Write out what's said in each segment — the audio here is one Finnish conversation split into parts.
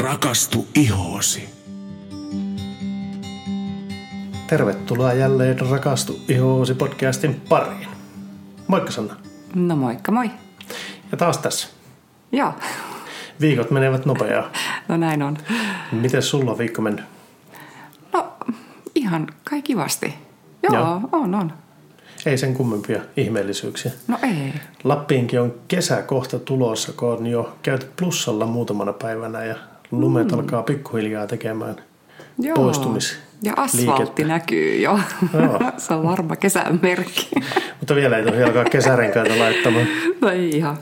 Rakastu ihoosi. Tervetuloa jälleen Rakastu ihoosi podcastin pariin. Moikka Sanna. No moikka moi. Ja taas tässä. Joo. Viikot menevät nopeaa. No näin on. Miten sulla on viikko mennyt? No ihan kai kivasti. Joo, Joo. on, on. Ei sen kummempia ihmeellisyyksiä. No ei. Lappiinkin on kesä kohta tulossa, kun on jo käyty plussalla muutamana päivänä ja lumet mm. alkaa pikkuhiljaa tekemään Joo. poistumis. Ja asfaltti liikettä. näkyy jo. Joo. Se on varma kesän merkki. Mutta vielä ei tohi alkaa kesärenkaita laittamaan. no ei ihan.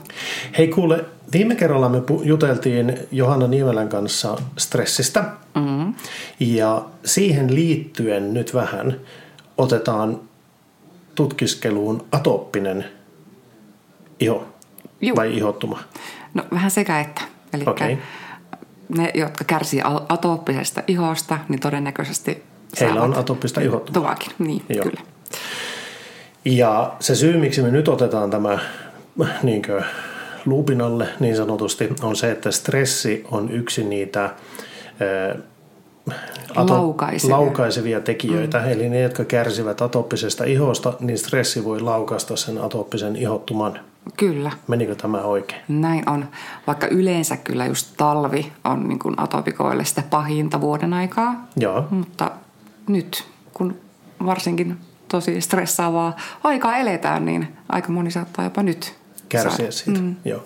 Hei kuule, viime kerralla me juteltiin Johanna Niemelän kanssa stressistä. Mm-hmm. Ja siihen liittyen nyt vähän otetaan tutkiskeluun atooppinen iho Juu. vai ihottuma. No vähän sekä että. Eli Okei. Ne, jotka kärsii atooppisesta ihosta, niin todennäköisesti Heillä on atooppista ihottumaa. Tuvakin, niin Joo. kyllä. Ja se syy, miksi me nyt otetaan tämä niinkö, luupin alle niin sanotusti, on se, että stressi on yksi niitä ää, Laukaisevia. laukaisevia tekijöitä. Mm. Eli ne, jotka kärsivät atooppisesta ihosta, niin stressi voi laukaista sen atooppisen ihottuman. Kyllä. Menikö tämä oikein? Näin on. Vaikka yleensä kyllä just talvi on niin kuin atopikoille sitä pahinta vuoden aikaa. Joo. Mutta nyt, kun varsinkin tosi stressaavaa aikaa eletään, niin aika moni saattaa jopa nyt kärsiä saada. siitä. Mm. Joo.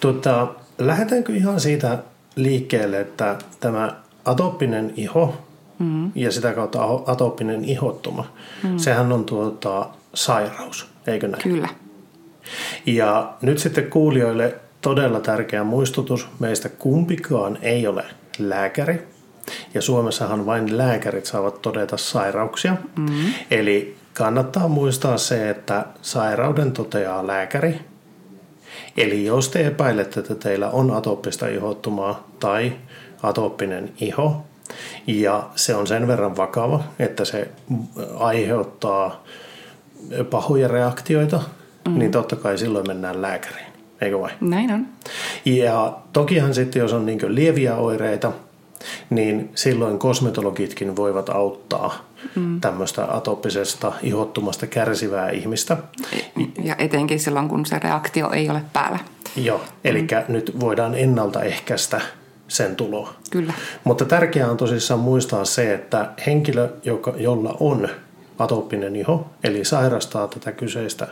Tuota, lähdetäänkö ihan siitä liikkeelle, että tämä atooppinen iho mm. ja sitä kautta atooppinen ihottuma, mm. sehän on tuota, sairaus, eikö näin? Kyllä. Ja nyt sitten kuulijoille todella tärkeä muistutus. Meistä kumpikaan ei ole lääkäri. Ja Suomessahan vain lääkärit saavat todeta sairauksia. Mm-hmm. Eli kannattaa muistaa se, että sairauden toteaa lääkäri. Eli jos te epäilette, että teillä on atooppista ihottumaa tai atooppinen iho, ja se on sen verran vakava, että se aiheuttaa pahoja reaktioita, mm. niin totta kai silloin mennään lääkäriin, eikö vai? Näin on. Ja tokihan sitten, jos on niin lieviä oireita, niin silloin kosmetologitkin voivat auttaa mm. tämmöistä atooppisesta ihottumasta kärsivää ihmistä. Ja etenkin silloin, kun se reaktio ei ole päällä. Joo, eli mm. nyt voidaan ennaltaehkäistä sen tuloa. Kyllä. Mutta tärkeää on tosissaan muistaa se, että henkilö, joka, jolla on atooppinen iho, eli sairastaa tätä kyseistä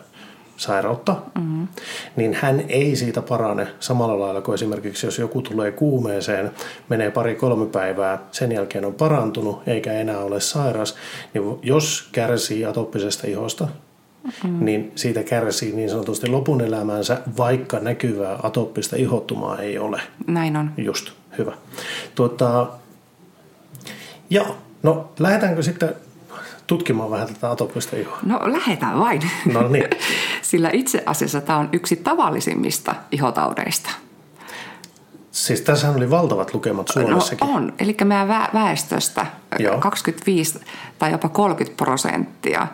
sairautta, mm-hmm. niin hän ei siitä parane samalla lailla kuin esimerkiksi jos joku tulee kuumeeseen, menee pari-kolme päivää, sen jälkeen on parantunut eikä enää ole sairas, niin jos kärsii atooppisesta ihosta, mm-hmm. niin siitä kärsii niin sanotusti lopun elämänsä, vaikka näkyvää atooppista ihottumaa ei ole. Näin on. Just, hyvä. Tuota, joo, no lähdetäänkö sitten tutkimaan vähän tätä atooppista ihoa? No lähetään vain. No niin. Sillä itse asiassa tämä on yksi tavallisimmista ihotaudeista. Siis tässä oli valtavat lukemat Suomessakin. No on. Eli meidän vä- väestöstä Joo. 25 tai jopa 30 prosenttia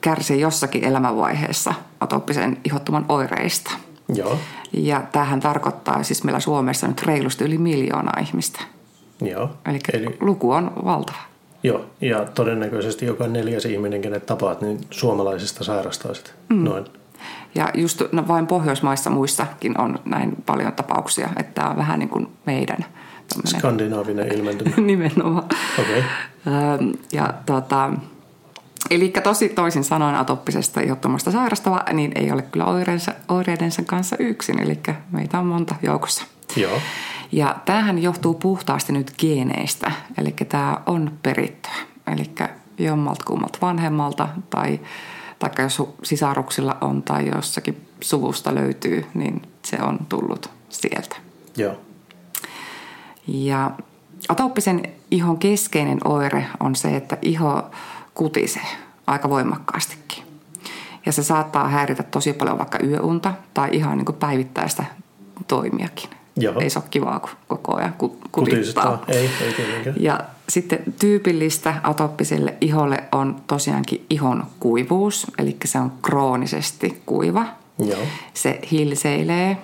kärsii jossakin elämänvaiheessa atooppisen ihottuman oireista. Joo, Ja tämähän tarkoittaa siis meillä Suomessa nyt reilusti yli miljoonaa ihmistä. joo. Eli, Eli luku on valtava. Joo, ja todennäköisesti joka neljäs ihminen, kenet tapaat, niin suomalaisista sairastaisit. Mm. Noin. Ja just no vain Pohjoismaissa muissakin on näin paljon tapauksia, että tämä on vähän niin kuin meidän tämmöinen Skandinaavinen ilmentymä. nimenomaan. Okei. Öm, Ja tota, eli tosi toisin sanoen atoppisesta ihottumasta sairastava, niin ei ole kyllä oireensa, oireidensa kanssa yksin, eli meitä on monta joukossa. Joo. Ja tämähän johtuu puhtaasti nyt geeneistä, eli tämä on perittyä. Eli jommalta kummalta vanhemmalta tai, tai jos sisaruksilla on tai jossakin suvusta löytyy, niin se on tullut sieltä. Joo. Ja atooppisen ihon keskeinen oire on se, että iho kutisee aika voimakkaastikin. Ja se saattaa häiritä tosi paljon vaikka yöunta tai ihan niin kuin päivittäistä toimiakin. Joo. Ei se ole kivaa, kun koko ajan ku- kutittaa. Kutistaa. Ei, ei tietenkään. Ja sitten tyypillistä atoppiselle iholle on tosiaankin ihon kuivuus, eli se on kroonisesti kuiva. Joo. Se hilseilee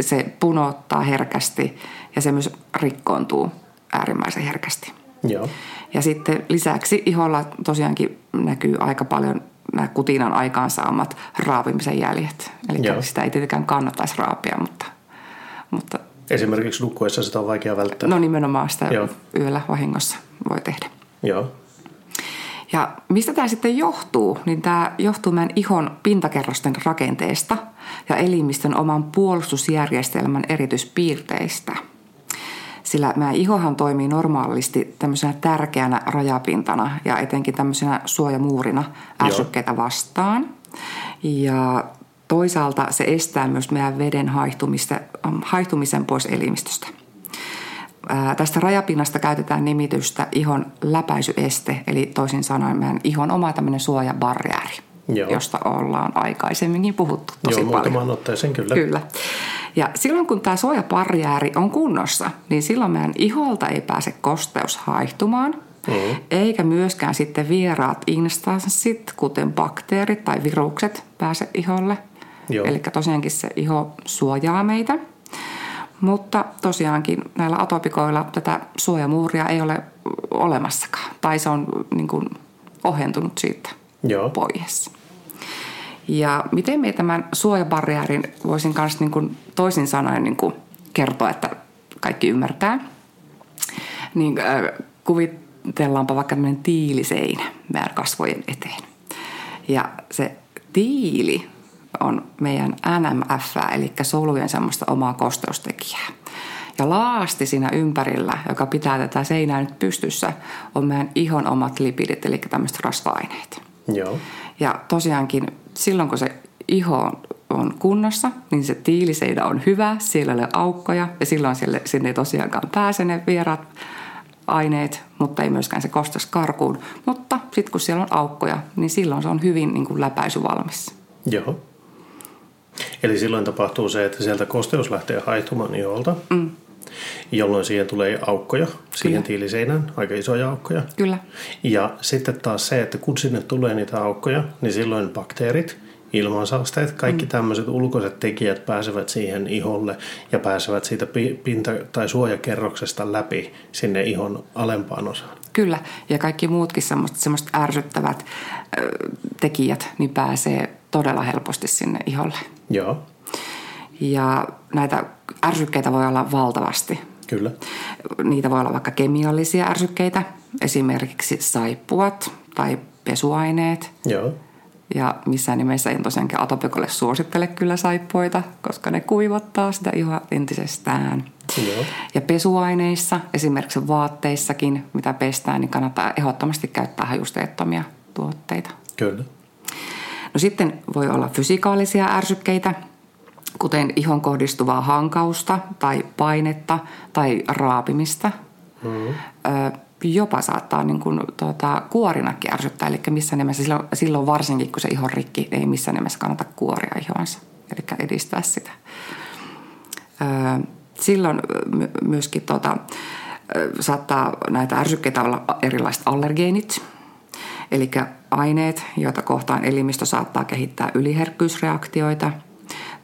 se punottaa herkästi ja se myös rikkoontuu äärimmäisen herkästi. Joo. Ja sitten lisäksi iholla tosiaankin näkyy aika paljon nämä kutinan aikaansaamat raapimisen jäljet. Eli Joo. sitä ei tietenkään kannattaisi raapia, mutta, mutta Esimerkiksi nukkuessa sitä on vaikea välttää. no nimenomaan sitä Joo. yöllä vahingossa voi tehdä. Joo. Ja mistä tämä sitten johtuu? Niin tämä johtuu meidän ihon pintakerrosten rakenteesta ja elimistön oman puolustusjärjestelmän erityispiirteistä. Sillä meidän ihohan toimii normaalisti tämmöisenä tärkeänä rajapintana ja etenkin tämmöisenä suojamuurina ärsykkeitä vastaan. Ja toisaalta se estää myös meidän veden haihtumisen pois elimistöstä. Ää, Tästä rajapinnasta käytetään nimitystä ihon läpäisyeste, eli toisin sanoen meidän ihon oma tämmöinen suojabarriääri, Joo. josta ollaan aikaisemminkin puhuttu tosi Joo, paljon. otteeseen kyllä. Kyllä. Ja silloin kun tämä suojabarriääri on kunnossa, niin silloin meidän iholta ei pääse kosteus haihtumaan, Mm. eikä myöskään sitten vieraat instanssit, kuten bakteerit tai virukset, pääse iholle. Eli tosiaankin se iho suojaa meitä. Mutta tosiaankin näillä atopikoilla tätä suojamuuria ei ole olemassakaan. Tai se on niin kuin ohentunut siitä Joo. pois. Ja miten me tämän suojabarriärin voisin kanssa niin kuin toisin sanoen niin kuin kertoa, että kaikki ymmärtää. Niin äh, kuvitellaanpa vaikka tämmöinen tiiliseinä meidän kasvojen eteen. Ja se tiili on meidän NMF, eli solujen semmoista omaa kosteustekijää. Ja laasti siinä ympärillä, joka pitää tätä seinää nyt pystyssä, on meidän ihon omat lipidit, eli tämmöiset rasva-aineet. Joo. Ja tosiaankin silloin, kun se iho on- kunnossa, niin se tiiliseinä on hyvä, siellä ei ole aukkoja ja silloin sille, sinne ei tosiaankaan pääse ne vieraat aineet, mutta ei myöskään se kostas karkuun. Mutta sitten kun siellä on aukkoja, niin silloin se on hyvin niin kuin läpäisyvalmis. Joo. Eli silloin tapahtuu se, että sieltä kosteus lähtee haihtumaan iholta, mm. jolloin siihen tulee aukkoja, siihen Kyllä. tiiliseinään, aika isoja aukkoja. Kyllä, Ja sitten taas se, että kun sinne tulee niitä aukkoja, niin silloin bakteerit, ilmansaasteet, kaikki mm. tämmöiset ulkoiset tekijät pääsevät siihen iholle ja pääsevät siitä pi- pinta- tai suojakerroksesta läpi sinne ihon alempaan osaan. kyllä. Ja kaikki muutkin semmoiset, semmoiset ärsyttävät ö, tekijät niin pääsee todella helposti sinne iholle. Joo, Ja näitä ärsykkeitä voi olla valtavasti. kyllä. Niitä voi olla vaikka kemiallisia ärsykkeitä, esimerkiksi saippuat tai pesuaineet. Joo, Ja missään nimessä en tosiaankin atopikolle suosittele kyllä saippuita, koska ne kuivattaa sitä ihoa entisestään. Joo. Ja pesuaineissa, esimerkiksi vaatteissakin, mitä pestään, niin kannattaa ehdottomasti käyttää hajusteettomia tuotteita. kyllä. No sitten voi olla fysikaalisia ärsykkeitä, kuten ihon kohdistuvaa hankausta tai painetta tai raapimista. Mm. Ö, jopa saattaa niin kuin, tuota, kuorinakin ärsyttää, eli missä nimessä silloin, silloin varsinkin, kun se ihon rikki, ei missään nimessä kannata kuoria ihoansa, eli edistää sitä. Ö, silloin my- myöskin tuota, saattaa näitä ärsykkeitä olla erilaiset allergeenit, Eli aineet, joita kohtaan elimistö saattaa kehittää yliherkkyysreaktioita,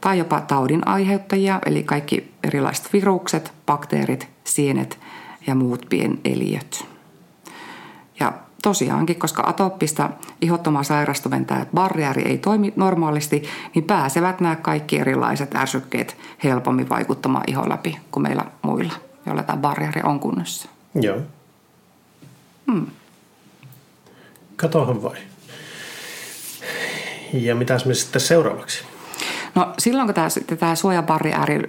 tai jopa taudin aiheuttajia, eli kaikki erilaiset virukset, bakteerit, sienet ja muut pieneliöt. Ja tosiaankin, koska atooppista ihottomaa sairastuven barriäri ei toimi normaalisti, niin pääsevät nämä kaikki erilaiset ärsykkeet helpommin vaikuttamaan ihon läpi kuin meillä muilla, joilla tämä barriäri on kunnossa. Joo. Hmm. Katohan vai. Ja mitäs me sitten seuraavaksi? No silloin kun tämä, sitten tämä suojabarriääri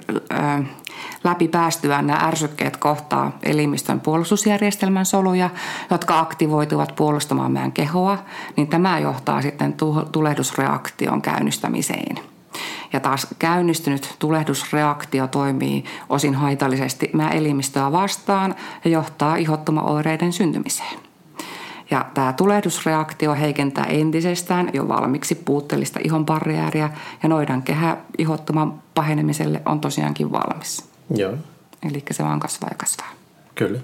läpi päästyään nämä ärsykkeet kohtaa elimistön puolustusjärjestelmän soluja, jotka aktivoituvat puolustamaan meidän kehoa, niin tämä johtaa sitten tu- tulehdusreaktion käynnistämiseen. Ja taas käynnistynyt tulehdusreaktio toimii osin haitallisesti meidän elimistöä vastaan ja johtaa ihottumaoireiden syntymiseen. Ja tämä tulehdusreaktio heikentää entisestään jo valmiiksi puutteellista ihon barriääriä ja noidan kehä ihottuman pahenemiselle on tosiaankin valmis. Joo, Eli se vaan kasvaa ja kasvaa. kyllä.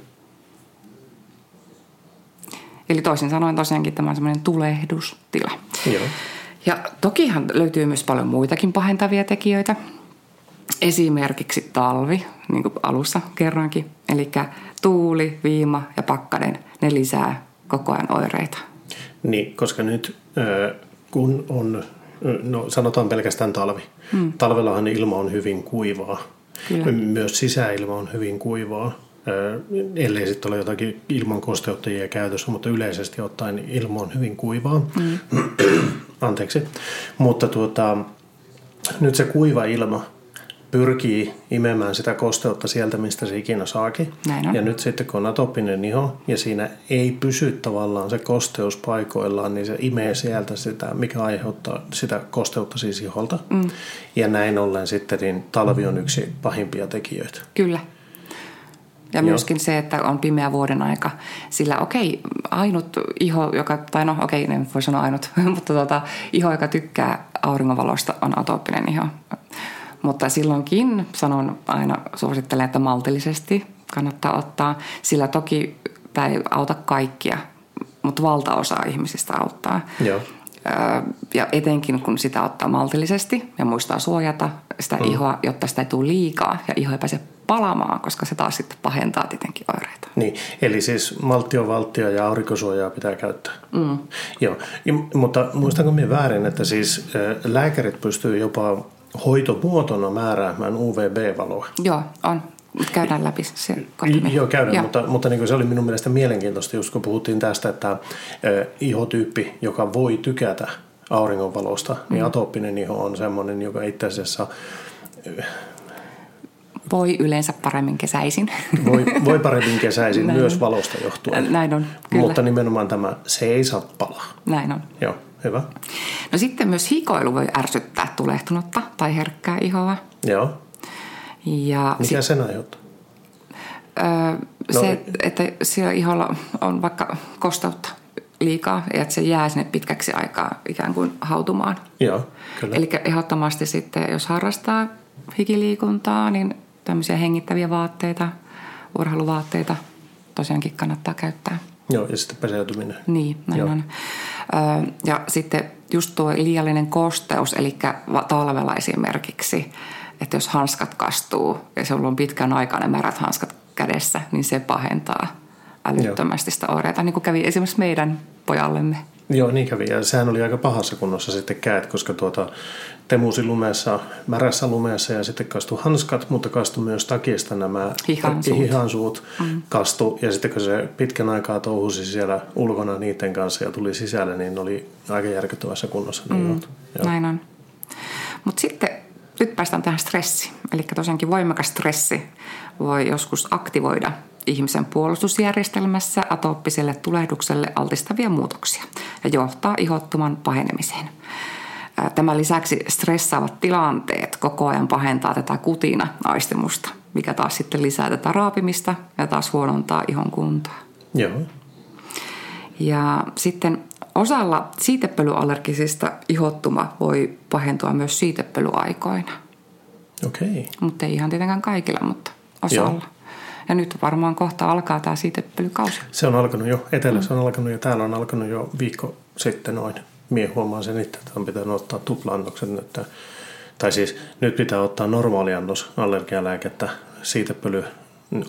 Eli toisin sanoen tosiaankin tämä on semmoinen tulehdustila. Joo, Ja tokihan löytyy myös paljon muitakin pahentavia tekijöitä. esimerkiksi talvi, niin kuin alussa kerrankin. Eli tuuli, viima ja pakkanen, ne lisää koko ajan oireita. Niin, koska nyt kun on, no sanotaan pelkästään talvi. Hmm. Talvellahan ilma on hyvin kuivaa. Kyllä. Myös sisäilma on hyvin kuivaa ellei sitten ole jotakin ilman kosteuttajia käytössä, mutta yleisesti ottaen ilma on hyvin kuivaa. Mm. Anteeksi. Mutta tuota, nyt se kuiva ilma pyrkii imemään sitä kosteutta sieltä, mistä se ikinä saakin. Ja nyt sitten kun on atopinen iho ja siinä ei pysy tavallaan se kosteus paikoillaan, niin se imee sieltä sitä, mikä aiheuttaa sitä kosteutta siis iholta. Mm. Ja näin ollen sitten niin talvi on yksi pahimpia tekijöitä. Kyllä. Ja Joo. myöskin se, että on pimeä vuoden aika. Sillä okei, ainut iho, joka, tai no okei, en voi sanoa ainut, mutta tota, iho, joka tykkää auringonvalosta, on atooppinen iho. Mutta silloinkin sanon aina, suosittelen, että maltillisesti kannattaa ottaa. Sillä toki tämä ei auta kaikkia, mutta valtaosa ihmisistä auttaa. Joo. Ja etenkin kun sitä ottaa maltillisesti ja muistaa suojata sitä mm. ihoa, jotta sitä ei tule liikaa ja iho ei pääse palamaan, koska se taas sitten pahentaa tietenkin oireita. Niin, eli siis malttio, valtio ja aurinkosuojaa pitää käyttää. Mm. Joo, ja, mutta muistanko minä väärin, että siis lääkärit pystyy jopa hoitomuotona määräämään UVB-valoa? Joo, on. Käydään läpi se Joo, käydään, Joo. mutta, mutta niin se oli minun mielestä mielenkiintoista, just kun puhuttiin tästä, että ihotyyppi, joka voi tykätä auringonvalosta, niin mm. niin atooppinen iho on semmoinen, joka itse asiassa voi yleensä paremmin kesäisin. Voi, voi paremmin kesäisin Näin myös valosta johtuen. Näin on, kyllä. Mutta nimenomaan tämä, se ei saa palaa. Näin on. Joo, hyvä. No sitten myös hikoilu voi ärsyttää tulehtunutta tai herkkää ihoa. Joo. Ja Mikä sit, sen aiheuttaa? Öö, no, se, että siellä iholla on vaikka kosteutta liikaa ja että se jää sinne pitkäksi aikaa ikään kuin hautumaan. Joo, kyllä. Eli ehdottomasti sitten, jos harrastaa hikiliikuntaa, niin tämmöisiä hengittäviä vaatteita, urheiluvaatteita tosiaankin kannattaa käyttää. Joo, ja sitten peseytyminen. Niin, näin Joo. on. Ja sitten just tuo liiallinen kosteus, eli talvella esimerkiksi, että jos hanskat kastuu ja se on pitkän aikaa ne märät hanskat kädessä, niin se pahentaa älyttömästi sitä oireita, niin kuin kävi esimerkiksi meidän pojallemme. Joo, niin kävi. Ja sehän oli aika pahassa kunnossa sitten käät, koska tuota, temusi lumessa, märässä lumessa ja sitten kastu hanskat, mutta kastu myös takista nämä hihansuut, hihansuut mm. kastu. Ja sitten kun se pitkän aikaa touhusi siellä ulkona niiden kanssa ja tuli sisälle, niin oli aika järkyttävässä kunnossa. Mm. Näin on. Mutta sitten nyt päästään tähän stressiin. Eli tosiaankin voimakas stressi voi joskus aktivoida ihmisen puolustusjärjestelmässä atooppiselle tulehdukselle altistavia muutoksia ja johtaa ihottuman pahenemiseen. Tämän lisäksi stressaavat tilanteet koko ajan pahentaa tätä kutina aistimusta, mikä taas sitten lisää tätä raapimista ja taas huonontaa ihon kuntoa. Joo. Ja sitten osalla siitepölyallergisista ihottuma voi pahentua myös siitepölyaikoina. Okei. Okay. Mutta ei ihan tietenkään kaikilla, mutta osalla. Joo. Ja nyt varmaan kohta alkaa tämä siitepölykausi. Se on alkanut jo. Etelässä on alkanut ja täällä on alkanut jo viikko sitten noin. Mie huomaan sen itse, että on pitänyt ottaa tuplaannoksen. Että, tai siis nyt pitää ottaa normaali annos allergialääkettä siitepöly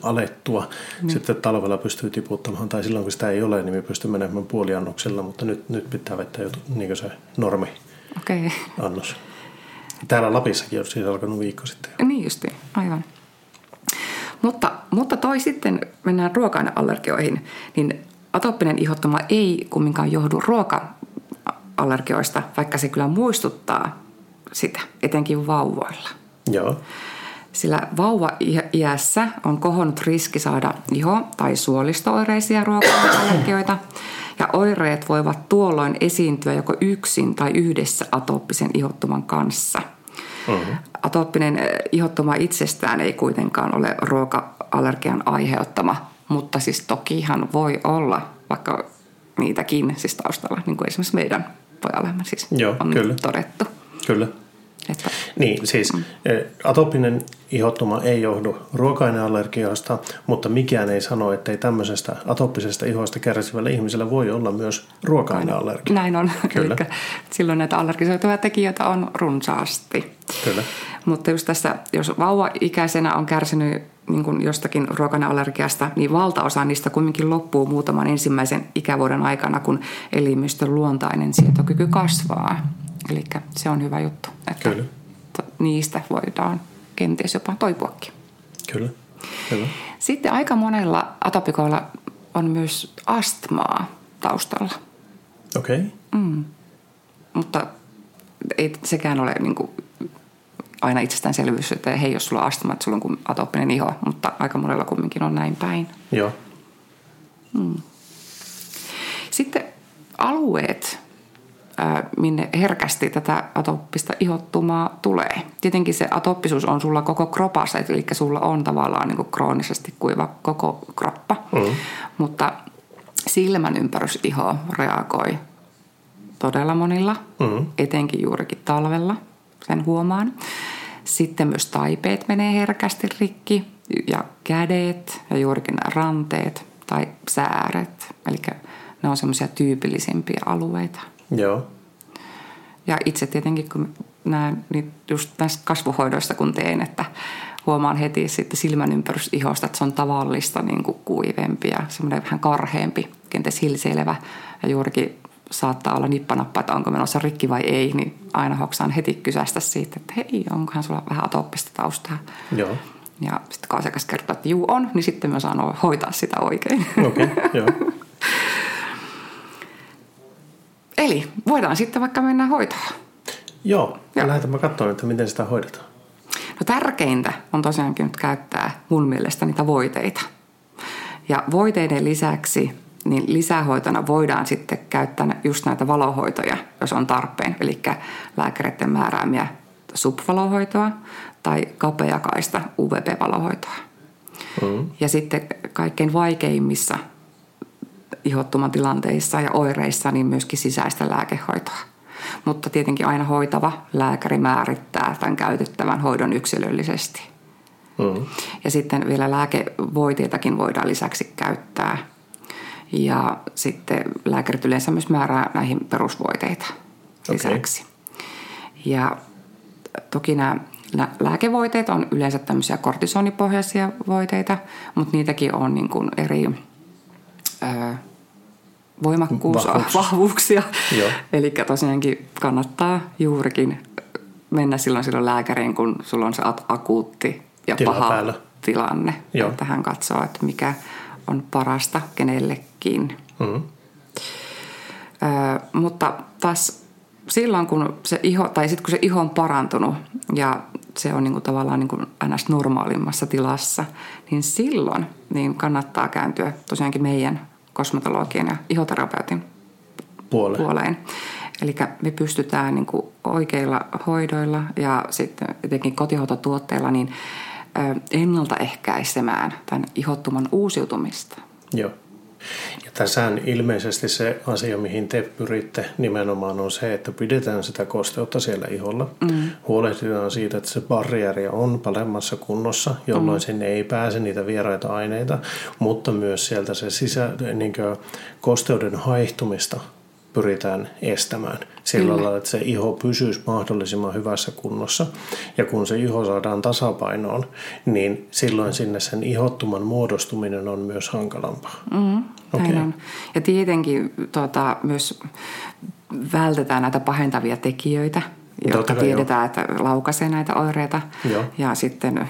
alettua. Mm. Sitten talvella pystyy tiputtamaan, tai silloin kun sitä ei ole, niin me pystyy menemään puoliannoksella, mutta nyt, nyt pitää vetää jo niin se normi okay. annos. Täällä Lapissakin on siis alkanut viikko sitten. Niin justi, aivan. Mutta, mutta toi sitten, mennään ruoka-aineallergioihin, niin atooppinen ihottuma ei kumminkaan johdu ruoka-allergioista, vaikka se kyllä muistuttaa sitä, etenkin vauvoilla. Joo. Sillä vauva-iässä on kohonnut riski saada iho- tai suolistooireisia ruoka-allergioita, ja oireet voivat tuolloin esiintyä joko yksin tai yhdessä atooppisen ihottuman kanssa – Mm-hmm. Atooppinen eh, ihottuma itsestään ei kuitenkaan ole ruoka-allergian aiheuttama, mutta siis tokihan voi olla vaikka niitäkin siis taustalla, niin kuin esimerkiksi meidän pojallemme siis Joo, on kyllä. todettu. Kyllä. Että, Niin, siis mm. atopinen ihottuma ei johdu ruoka-aineallergiasta, mutta mikään ei sano, että ei tämmöisestä atopisesta ihosta kärsivällä ihmisellä voi olla myös ruoka-aineallergia. Näin on. Kyllä. Eli silloin näitä allergisoituvia tekijöitä on runsaasti. Kyllä. Mutta just tässä, jos vauva-ikäisenä on kärsinyt niin kuin jostakin ruokanallergiasta, niin valtaosa niistä kuitenkin loppuu muutaman ensimmäisen ikävuoden aikana, kun elimistön luontainen sietokyky kasvaa. Eli se on hyvä juttu, että Kyllä. niistä voidaan kenties jopa toipuakin. Kyllä. Kyllä. Sitten aika monella atopikoilla on myös astmaa taustalla, Okei. Okay. mutta ei sekään ole niin kuin aina itsestäänselvyys, että hei, jos sulla on astma, että sulla on atooppinen iho, mutta aika monella kumminkin on näin päin. Joo. Sitten alueet, minne herkästi tätä atooppista ihottumaa tulee. Tietenkin se atooppisuus on sulla koko kropassa, eli sulla on tavallaan niin kuin kroonisesti kuiva koko kroppa. Mm. Mutta silmän ympärysiho reagoi todella monilla, Mm. etenkin juurikin talvella, sen huomaan. Sitten myös taipeet menee herkästi rikki ja kädet ja juurikin ranteet tai sääret. Eli ne on semmoisia tyypillisimpiä alueita. Joo. Ja itse tietenkin, kun näen niin just näistä kasvuhoidoista kun teen, että huomaan heti sitten silmän ympärysihosta, että se on tavallista niin kuin kuivempi ja semmoinen vähän karheampi, kenties hilseilevä. Ja juurikin saattaa olla nippanappa, että onko menossa rikki vai ei, niin aina hoksaan heti kysästä siitä, että hei, onkohan sulla vähän atooppista taustaa. Joo. Ja sitten kun asiakas kertoo, että juu on, niin sitten mä saan hoitaa sitä oikein. Okei, okay. joo. Eli voidaan sitten vaikka mennä hoitoon. Joo, ja Joo. lähdetään mä katsomaan, että miten sitä hoidetaan. No tärkeintä on tosiaankin nyt käyttää mun mielestä niitä voiteita. Ja voiteiden lisäksi niin lisähoitona voidaan sitten käyttää just näitä valohoitoja, jos on tarpeen. Eli lääkäreiden määräämiä subvalohoitoa tai kapeakaista UVB-valohoitoa. Mm. Ja sitten kaikkein vaikeimmissa ihottuman tilanteissa ja oireissa niin myöskin sisäistä lääkehoitoa. Mutta tietenkin aina hoitava lääkäri määrittää tämän käytettävän hoidon yksilöllisesti. Mm. Ja sitten vielä lääkevoiteitakin voidaan lisäksi käyttää. Ja sitten lääkärit yleensä myös määrää näihin perusvoiteita lisäksi. Ja toki nämä lä- lääkevoiteet on yleensä tämmöisiä kortisonipohjaisia voiteita, mutta niitäkin on niin kuin eri ö, voimakkuus, Vahvuus. vahvuuksia. Eli tosiaankin kannattaa juurikin mennä silloin silloin lääkäriin, kun sulla on se akuutti ja Tila paha päällä. tilanne. Joo. Että hän katsoo, että mikä on parasta kenellekin. Mm. Ö, mutta taas silloin, kun se iho, tai sitten kun se iho on parantunut ja se on niin kuin tavallaan niin kuin ns. normaalimmassa tilassa, niin silloin niin kannattaa kääntyä tosiaankin meidän kosmetologian ja ihoterapeutin Puoleen. puoleen. Eli me pystytään niin kuin oikeilla hoidoilla ja sitten etenkin kotihoitotuotteilla niin ennaltaehkäisemään tämän ihottuman uusiutumista. Joo. Ja tässähän ilmeisesti se asia, mihin te pyritte nimenomaan on se, että pidetään sitä kosteutta siellä iholla. Mm. Huolehditaan siitä, että se barrieri on paremmassa kunnossa, jolloin mm. sinne ei pääse niitä vieraita aineita, mutta myös sieltä se sisä, niin kosteuden haihtumista pyritään estämään sillä lailla, että se iho pysyisi mahdollisimman hyvässä kunnossa. Ja kun se iho saadaan tasapainoon, niin silloin sinne sen ihottuman muodostuminen on myös hankalampaa. Mm, näin Okei. on. Ja tietenkin tota, myös vältetään näitä pahentavia tekijöitä, Totta jotka tiedetään, että laukaisee näitä oireita. Joo. Ja sitten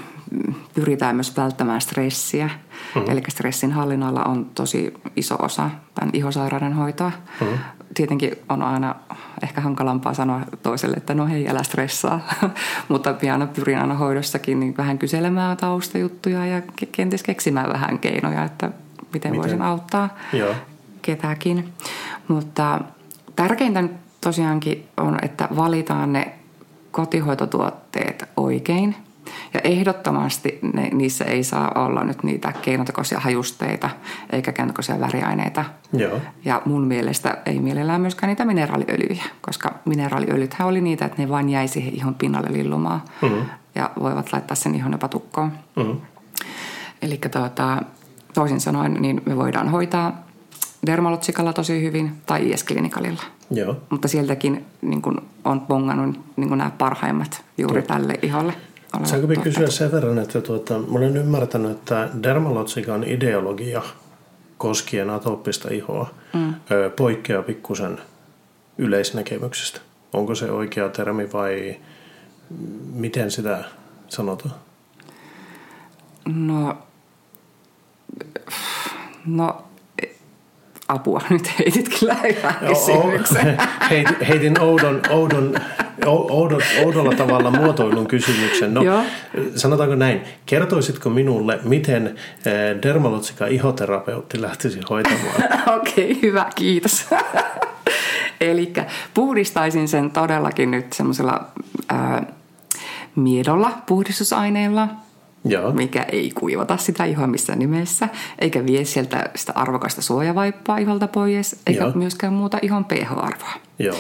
pyritään myös välttämään stressiä. Mm-hmm. Eli stressin hallinnalla on tosi iso osa tämän ihosairauden hoitoa. Mm-hmm. Tietenkin on aina ehkä hankalampaa sanoa toiselle, että no hei, älä stressaa. Mutta pian pyrin aina hoidossakin niin vähän kyselemään taustajuttuja ja ke- kenties keksimään vähän keinoja, että miten, Miten? voisin auttaa Joo. ketäkin. Mutta tärkeintä tosiaankin on, että valitaan ne kotihoitotuotteet oikein Ja ehdottomasti ne, niissä ei saa olla nyt niitä keinotekoisia hajusteita eikä keinotekoisia väriaineita. Joo. Ja mun mielestä ei mielellään myöskään niitä mineraaliöljyjä, koska mineraaliöljythän oli niitä, että ne vain jäi siihen ihon pinnalle lillumaan mm-hmm. ja voivat laittaa sen ihon jopa tukkoon. Mm-hmm. Eli tuota, toisin sanoen, niin me voidaan hoitaa dermalotsikalla tosi hyvin tai IS-klinikalilla. Joo. Mutta sieltäkin niin kun on pongannut niin kun nämä parhaimmat juuri tälle iholle. Saanko me kysyä sen verran, että tuota, mä olen ymmärtänyt, että dermalotsikan ideologia koskien atooppista ihoa mm. poikkeaa pikkusen yleisnäkemyksestä. Onko se oikea termi vai miten sitä sanotaan? No, no apua, nyt heitit kyllä hyvän kysymyksen. Heitin, heitin oudon, oudon, oudon, oudolla tavalla muotoilun kysymyksen. No, Joo. sanotaanko näin, kertoisitko minulle, miten eh, dermalotsika ihoterapeutti lähtisi hoitamaan? Okei, okay, hyvä, kiitos. Eli puhdistaisin sen todellakin nyt semmoisella miedolla puhdistusaineella – Joo. mikä ei kuivata sitä ihoa missään nimessä, eikä vie sieltä sitä arvokasta suojavaippaa iholta pois, eikä Joo. myöskään muuta ihon pH-arvoa. Joo.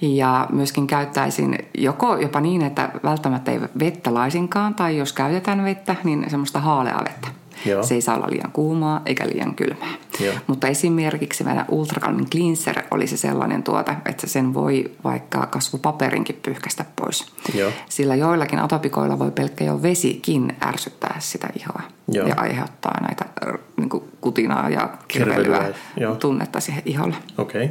Ja myöskin käyttäisin joko jopa niin, että välttämättä ei vettä laisinkaan, tai jos käytetään vettä, niin semmoista haaleaa vettä. Joo. Se ei saa olla liian kuumaa eikä liian kylmää. Joo. Mutta esimerkiksi meidän Ultrakalmin Cleanser olisi sellainen tuote, että sen voi vaikka kasvupaperinkin pyyhkästä pois. Joo. Sillä joillakin atopikoilla voi pelkkä jo vesikin ärsyttää sitä ihoa Joo. ja aiheuttaa näitä niin kuin kutinaa ja kirvelyä tunnetta siihen iholle. Okay.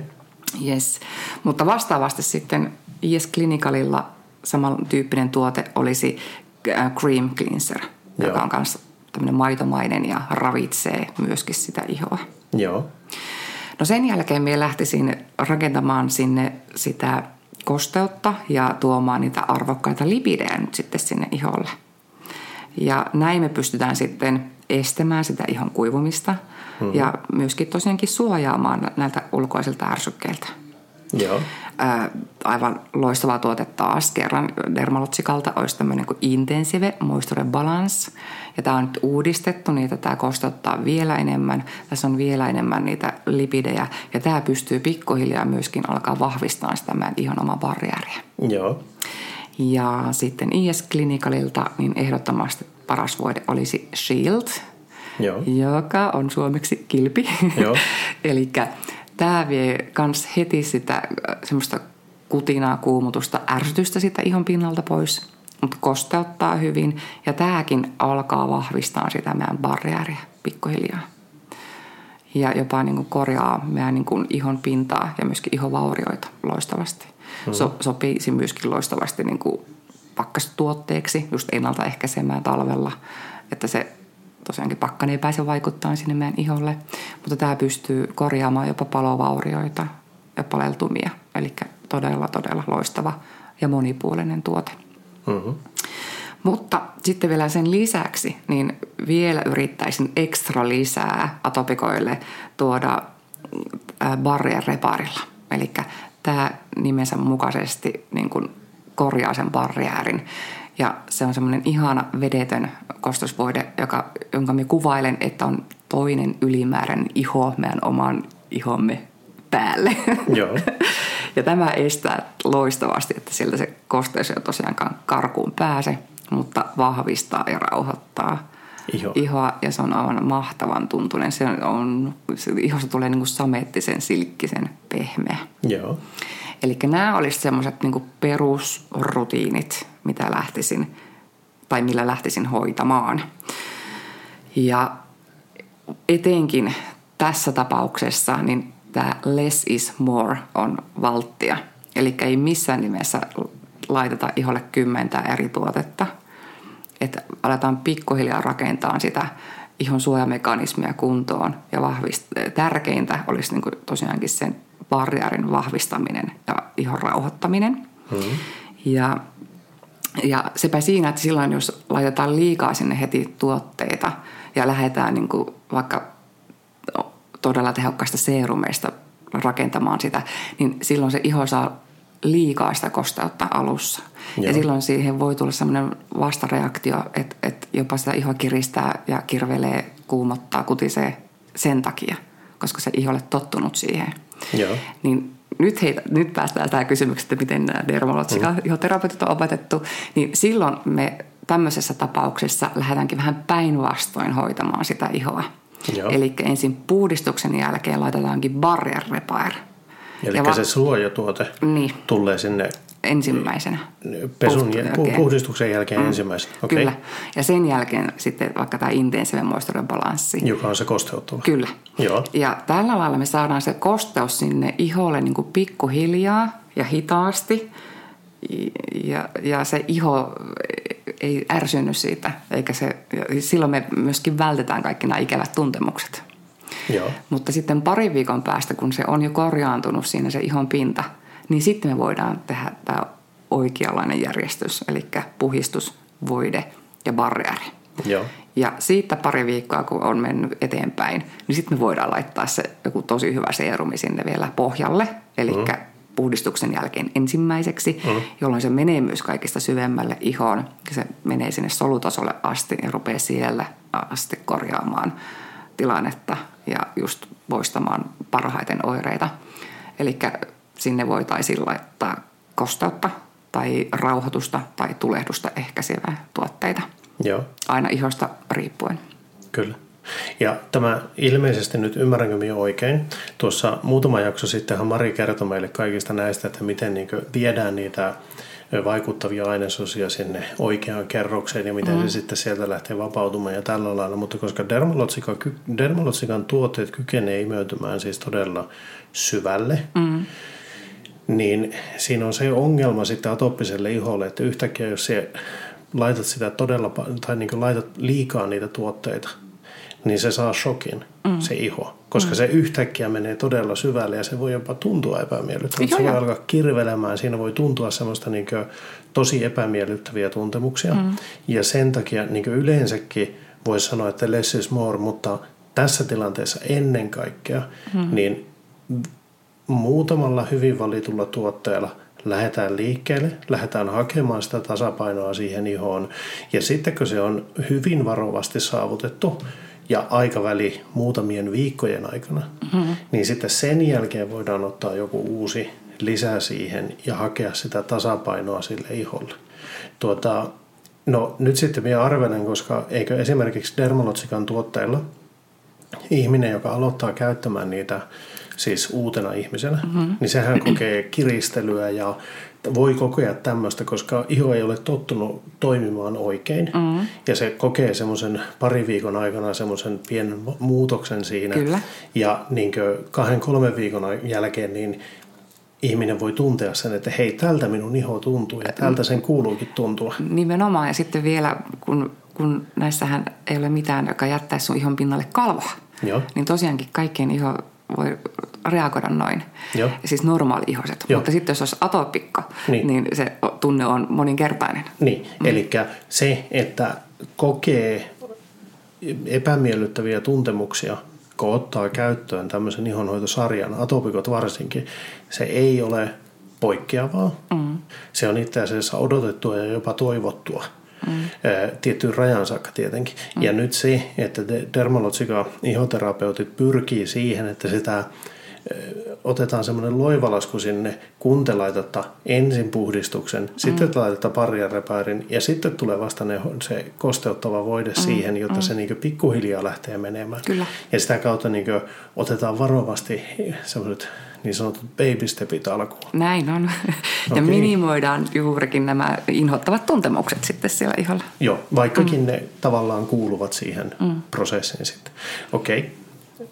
Yes. Mutta vastaavasti sitten IS Clinicalilla samantyyppinen tuote olisi äh, Cream Cleanser, Joo. joka on kanssa tämmöinen maitomainen ja ravitsee myöskin sitä ihoa. Joo. No sen jälkeen minä lähtisin rakentamaan sinne sitä kosteutta ja tuomaan niitä arvokkaita lipidejä nyt sitten sinne iholle. Ja näin me pystytään sitten estämään sitä ihon kuivumista mm-hmm. ja myöskin tosiaankin suojaamaan näiltä ulkoisilta ärsykkeiltä. Joo. Ää, aivan loistava tuote taas kerran Dermalotsikalta olisi tämmöinen kuin Intensive Moisture Balance. Ja tämä on nyt uudistettu, niin tämä kosteuttaa vielä enemmän. Tässä on vielä enemmän niitä lipidejä. Ja tämä pystyy pikkuhiljaa myöskin alkaa vahvistaa sitä meidän ihon omaa barriäriä. Joo. Ja sitten IS Clinicalilta, niin ehdottomasti paras voide olisi Shield, Joo. joka on suomeksi kilpi. Joo. Eli tämä vie myös heti sitä äh, semmoista kutinaa, kuumutusta, ärsytystä sitä ihon pinnalta pois, mutta kosteuttaa hyvin. Ja tämäkin alkaa vahvistaa sitä meidän barriäriä pikkuhiljaa. Ja jopa niin kuin korjaa meidän niin kuin ihon pintaa ja myöskin ihovaurioita loistavasti. Mm-hmm. So, sopisi myöskin loistavasti niin kuin pakkastuotteeksi, just ennaltaehkäisemään talvella, että se tosiaankin pakkan ei pääse vaikuttamaan sinne meidän iholle, mutta tämä pystyy korjaamaan jopa palovaurioita ja paleltumia. Eli todella, todella loistava ja monipuolinen tuote. Mm-hmm. Mutta sitten vielä sen lisäksi, niin vielä yrittäisin ekstra lisää atopikoille tuoda barrier reparilla. Eli tämä nimensä mukaisesti niin kuin korjaa sen barriärin. Ja se on semmoinen ihana vedetön kostosvoide, joka, jonka me kuvailen, että on toinen ylimääräinen iho meidän oman ihomme päälle. Joo. ja tämä estää loistavasti, että sieltä se kosteus ei tosiaankaan karkuun pääse, mutta vahvistaa ja rauhoittaa Iho. ihoa ja se on aivan mahtavan tuntunen. Se on, se ihosta tulee niin kuin samettisen, silkkisen, pehmeä. Joo. Eli nämä olisivat semmoiset niin perusrutiinit, mitä lähtisin tai millä lähtisin hoitamaan. Ja etenkin tässä tapauksessa niin tämä less is more on valttia. Eli ei missään nimessä laiteta iholle kymmentä eri tuotetta. Että aletaan pikkuhiljaa rakentaa sitä ihon suojamekanismia kuntoon. Ja vahvist- tärkeintä olisi niin kuin tosiaankin sen barriärin vahvistaminen ja ihon rauhoittaminen. Mm-hmm. Ja, ja sepä siinä, että silloin jos laitetaan liikaa sinne heti tuotteita ja lähdetään niin kuin vaikka todella tehokkaista seerumeista rakentamaan sitä, niin silloin se iho saa liikaa sitä kosteutta alussa. Joo. Ja silloin siihen voi tulla sellainen vastareaktio, että, että jopa sitä ihoa kiristää ja kirvelee, kuumottaa, kutisee sen takia, koska se iho ole tottunut siihen. Joo. Niin nyt, heitä, nyt päästään tähän kysymykseen, että miten nämä dermolotsika mm. on opetettu, niin silloin me tämmöisessä tapauksessa lähdetäänkin vähän päinvastoin hoitamaan sitä ihoa. Eli ensin puhdistuksen jälkeen laitetaankin barrier repair. Eli va- se suojatuote niin. tulee sinne ensimmäisenä. Pesun jälkeen. puhdistuksen jälkeen mm. ensimmäisenä. Okay. Kyllä. Ja sen jälkeen sitten vaikka tämä intensiivinen moisture balanssi. Joka on se kosteuttava. Kyllä. Joo. Ja tällä lailla me saadaan se kosteus sinne iholle niin kuin pikkuhiljaa ja hitaasti. Ja, ja se iho ei ärsynny siitä, eikä se, silloin me myöskin vältetään kaikki nämä ikävät tuntemukset. Joo. Mutta sitten pari viikon päästä, kun se on jo korjaantunut siinä se ihon pinta, niin sitten me voidaan tehdä tämä oikeanlainen järjestys, eli puhistus, voide ja barrieri. Joo. Ja siitä pari viikkoa, kun on mennyt eteenpäin, niin sitten me voidaan laittaa se joku tosi hyvä seerumi sinne vielä pohjalle, eli mm puhdistuksen jälkeen ensimmäiseksi, mm. jolloin se menee myös kaikista syvemmälle ihoon. Ja se menee sinne solutasolle asti ja rupeaa siellä asti korjaamaan tilannetta ja just poistamaan parhaiten oireita. Eli sinne voitaisiin laittaa kosteutta tai rauhoitusta tai tulehdusta ehkäisevää tuotteita. Joo. Aina ihosta riippuen. Kyllä. Ja tämä ilmeisesti nyt ymmärränkö minä oikein. Tuossa muutama jakso sittenhän Mari kertoi meille kaikista näistä, että miten niin viedään niitä vaikuttavia ainesosia sinne oikeaan kerrokseen ja miten mm. se sitten sieltä lähtee vapautumaan ja tällä lailla. Mutta koska dermalotsikan, dermalotsikan tuotteet kykenee imeytymään siis todella syvälle, mm. Niin siinä on se ongelma sitten atopiselle iholle, että yhtäkkiä jos se laitat sitä todella, tai niin laitat liikaa niitä tuotteita – niin se saa shokin, mm. se iho. Koska mm. se yhtäkkiä menee todella syvälle ja se voi jopa tuntua epämiellyttävältä. Se voi alkaa kirvelemään, siinä voi tuntua semmoista niin tosi epämiellyttäviä tuntemuksia. Mm. Ja sen takia niin yleensäkin voisi sanoa, että less is more, mutta tässä tilanteessa ennen kaikkea, mm. niin muutamalla hyvin valitulla tuotteella lähdetään liikkeelle, lähdetään hakemaan sitä tasapainoa siihen ihoon. Ja sitten kun se on hyvin varovasti saavutettu, ja aikaväli muutamien viikkojen aikana, mm-hmm. niin sitten sen jälkeen voidaan ottaa joku uusi lisä siihen ja hakea sitä tasapainoa sille iholle. Tuota, no nyt sitten minä arvelen, koska eikö esimerkiksi Dermalotsikan tuotteilla ihminen, joka aloittaa käyttämään niitä siis uutena ihmisenä, mm-hmm. niin sehän kokee kiristelyä ja voi kokea tämmöistä, koska iho ei ole tottunut toimimaan oikein. Mm. Ja se kokee semmoisen pari viikon aikana semmoisen pienen muutoksen siinä. Kyllä. Ja niin kahden, kolmen viikon jälkeen niin ihminen voi tuntea sen, että hei, tältä minun iho tuntuu ja tältä sen kuuluukin tuntua. Nimenomaan. Ja sitten vielä, kun, kun näissähän ei ole mitään, joka jättäisi sun ihon pinnalle kalvoa. Joo. Niin tosiaankin kaikkien iho voi reagoida noin. Joo. Siis normaali-ihoset. Joo. Mutta sitten jos olisi atopikko, niin. niin se tunne on moninkertainen. Niin, mm. eli se, että kokee epämiellyttäviä tuntemuksia, kun ottaa käyttöön tämmöisen ihonhoitosarjan, atopikot varsinkin, se ei ole poikkeavaa. Mm. Se on itse asiassa odotettua ja jopa toivottua mm. tiettyyn rajan saakka tietenkin. Mm. Ja nyt se, että dermalotsika ihoterapeutit pyrkii siihen, että sitä otetaan semmoinen loivalasku sinne, kun te laitatte ensin puhdistuksen, mm. sitten te laitatte barriärepäärin ja sitten tulee vasta ne, se kosteuttava voide mm. siihen, jotta mm. se niin pikkuhiljaa lähtee menemään. Kyllä. Ja sitä kautta niin otetaan varovasti semmoiset niin sanotut baby stepit alkuun. Näin on. Ja okay. minimoidaan juurikin nämä inhottavat tuntemukset sitten siellä iholla. Joo, vaikkakin mm. ne tavallaan kuuluvat siihen mm. prosessiin sitten. Okei. Okay.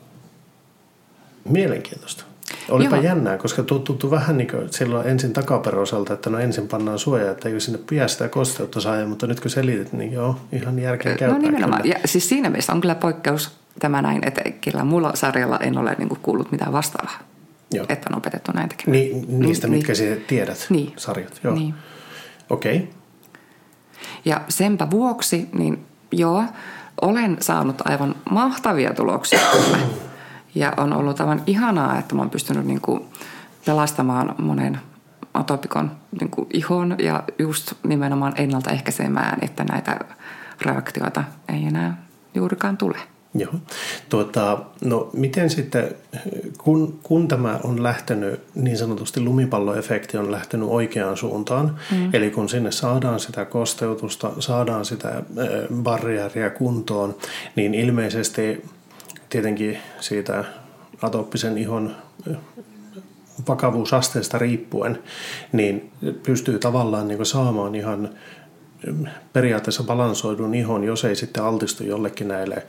Mielenkiintoista. Olipa Joo. jännää, koska tuntuu vähän niin kuin silloin ensin takaperoiselta, että no ensin pannaan suoja, että ei sinne pidä sitä kosteutta saa, mutta nyt kun selitit, niin joo, ihan järkeä käyttää. No nimenomaan. Kyllä. Ja siis siinä mielessä on kyllä poikkeus tämä näin, että kyllä mulla sarjalla en ole niin kuullut mitään vastaavaa. Joo. että on opetettu näin tekemään. Niin, niistä, niin, mitkä niin, tiedät, niin, sarjat. Joo. Niin. Okei. Okay. Ja senpä vuoksi, niin joo, olen saanut aivan mahtavia tuloksia Ja on ollut aivan ihanaa, että mä oon pystynyt niin kuin pelastamaan monen atopikon niin kuin ihon ja just nimenomaan ennaltaehkäisemään, että näitä reaktioita ei enää juurikaan tule. Joo. Tuota, no miten sitten, kun, kun tämä on lähtenyt, niin sanotusti lumipalloefekti on lähtenyt oikeaan suuntaan, mm. eli kun sinne saadaan sitä kosteutusta, saadaan sitä barriäriä kuntoon, niin ilmeisesti tietenkin siitä atooppisen ihon vakavuusasteesta riippuen, niin pystyy tavallaan niin saamaan ihan periaatteessa balansoidun ihon, jos ei sitten altistu jollekin näille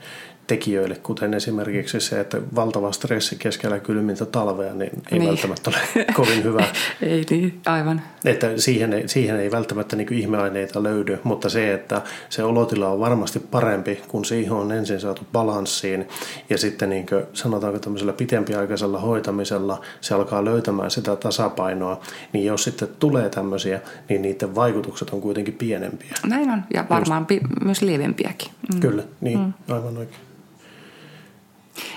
tekijöille, kuten esimerkiksi se, että valtava stressi keskellä kylmintä talvea, niin ei niin. välttämättä ole kovin hyvä. ei niin, aivan. Että siihen ei, siihen ei välttämättä niin ihmeaineita löydy, mutta se, että se olotila on varmasti parempi, kun siihen on ensin saatu balanssiin ja sitten niin kuin, sanotaanko tämmöisellä pitempiaikaisella hoitamisella se alkaa löytämään sitä tasapainoa, niin jos sitten tulee tämmöisiä, niin niiden vaikutukset on kuitenkin pienempiä. Näin on, ja varmaan Just. myös lievempiäkin. Mm. Kyllä, niin, mm. aivan oikein.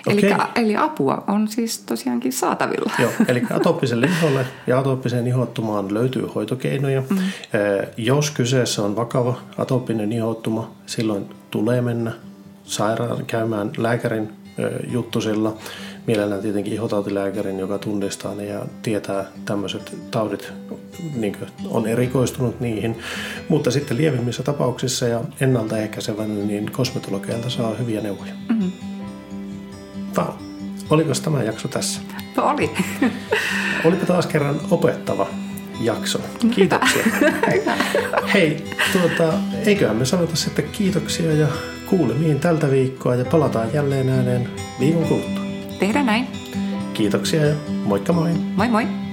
Eli, eli apua on siis tosiaankin saatavilla. Joo, eli atooppiselle iholle ja atooppiseen ihottumaan löytyy hoitokeinoja. Mm. Jos kyseessä on vakava atooppinen ihottuma, silloin tulee mennä sairaan käymään lääkärin juttusilla. Mielellään tietenkin ihotautilääkärin, joka tunnistaa ne ja tietää tämmöiset taudit, niin on erikoistunut niihin. Mutta sitten lievimmissä tapauksissa ja ennaltaehkäisevänä, niin kosmetologeilta saa hyviä neuvoja. Mm-hmm. Wow. Oliko tämä jakso tässä? No oli. Olipa taas kerran opettava jakso. Kiitoksia. Hei, tuota, eiköhän me sanota sitten kiitoksia ja kuulemiin tältä viikkoa ja palataan jälleen ääneen viikon kuluttua. Tehdään näin. Kiitoksia ja moikka moi. Moi moi.